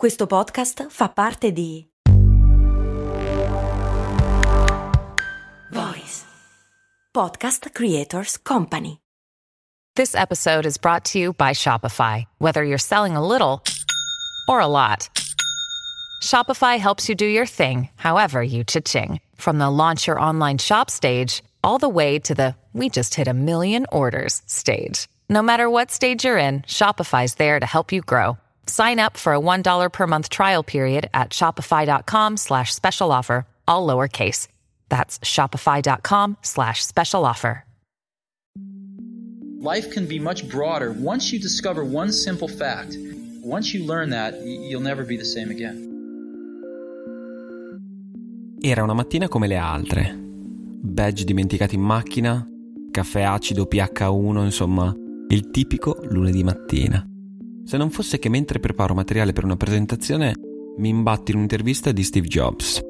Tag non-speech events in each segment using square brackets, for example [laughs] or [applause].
Questo podcast fa parte di Voice Podcast Creators Company. This episode is brought to you by Shopify. Whether you're selling a little or a lot, Shopify helps you do your thing, however you cha-ching. From the launch your online shop stage, all the way to the we just hit a million orders stage. No matter what stage you're in, Shopify's there to help you grow. Sign up for a $1 per month trial period at shopify.com slash special offer, all lowercase. That's shopify.com slash special offer. Life can be much broader once you discover one simple fact. Once you learn that, you'll never be the same again. Era una mattina come le altre. Badge dimenticati in macchina, caffè acido pH1, insomma, il tipico lunedì mattina. Se non fosse che mentre preparo materiale per una presentazione mi imbatti in un'intervista di Steve Jobs.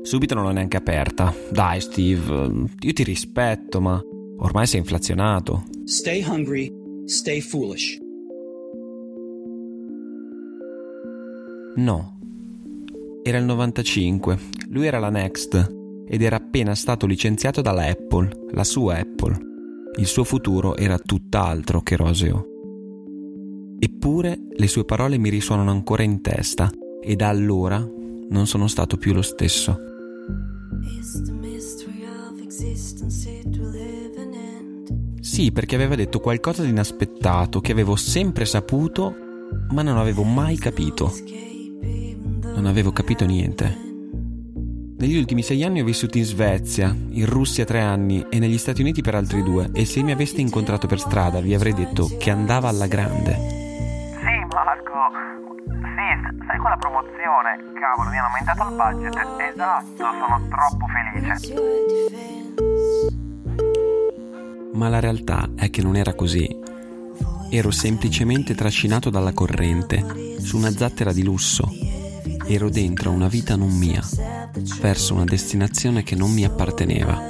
Subito non l'ho neanche aperta. Dai Steve, io ti rispetto, ma ormai sei inflazionato. Stay hungry, stay foolish. No. Era il 95, lui era la Next ed era appena stato licenziato dalla Apple, la sua Apple. Il suo futuro era tutt'altro che roseo. Eppure le sue parole mi risuonano ancora in testa e da allora non sono stato più lo stesso. Sì, perché aveva detto qualcosa di inaspettato che avevo sempre saputo, ma non avevo mai capito. Non avevo capito niente. Negli ultimi sei anni ho vissuto in Svezia, in Russia tre anni e negli Stati Uniti per altri due e se mi aveste incontrato per strada vi avrei detto che andava alla grande. Sì, sai quella promozione? Cavolo, mi hanno aumentato il budget. Esatto, sono troppo felice. Ma la realtà è che non era così. Ero semplicemente trascinato dalla corrente su una zattera di lusso. Ero dentro una vita non mia, verso una destinazione che non mi apparteneva.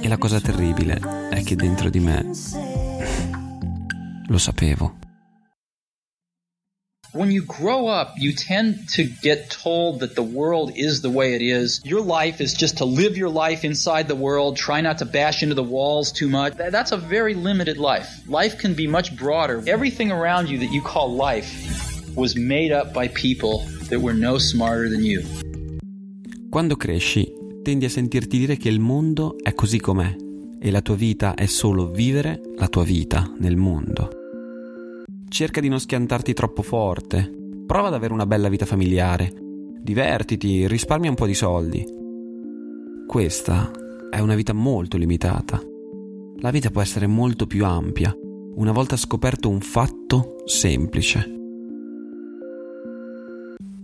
E la cosa terribile è che dentro di me [laughs] lo sapevo. When you grow up, you tend to get told that the world is the way it is. Your life is just to live your life inside the world, try not to bash into the walls too much. That's a very limited life. Life can be much broader. Everything around you that you call life was made up by people that were no smarter than you. Quando cresci, tendi a sentirti dire che il mondo è così com'è e la tua vita è solo vivere la tua vita nel mondo. Cerca di non schiantarti troppo forte, prova ad avere una bella vita familiare, divertiti, risparmia un po' di soldi. Questa è una vita molto limitata. La vita può essere molto più ampia una volta scoperto un fatto semplice.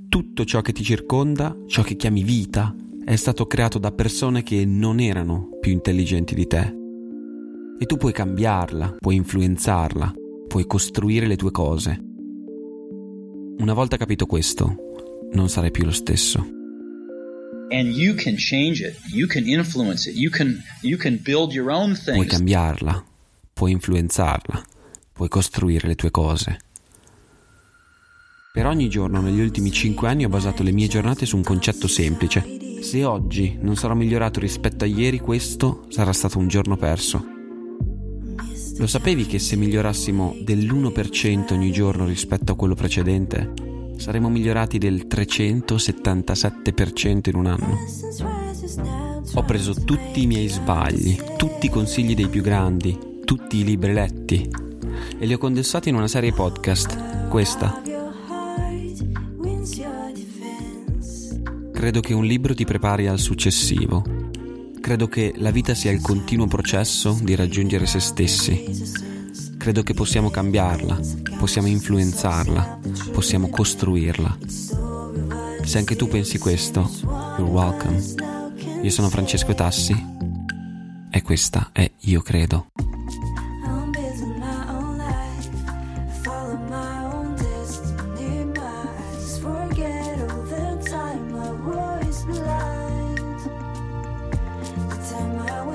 Tutto ciò che ti circonda, ciò che chiami vita, è stato creato da persone che non erano più intelligenti di te. E tu puoi cambiarla, puoi influenzarla, puoi costruire le tue cose. Una volta capito questo, non sarai più lo stesso. Can Puoi cambiarla, puoi influenzarla, puoi costruire le tue cose. Per ogni giorno negli ultimi cinque anni ho basato le mie giornate su un concetto semplice. Se oggi non sarò migliorato rispetto a ieri, questo sarà stato un giorno perso. Lo sapevi che se migliorassimo dell'1% ogni giorno rispetto a quello precedente, saremmo migliorati del 377% in un anno? Ho preso tutti i miei sbagli, tutti i consigli dei più grandi, tutti i libri letti e li ho condensati in una serie podcast, questa. Credo che un libro ti prepari al successivo. Credo che la vita sia il continuo processo di raggiungere se stessi. Credo che possiamo cambiarla, possiamo influenzarla, possiamo costruirla. Se anche tu pensi questo, you're welcome. Io sono Francesco Tassi e questa è Io Credo.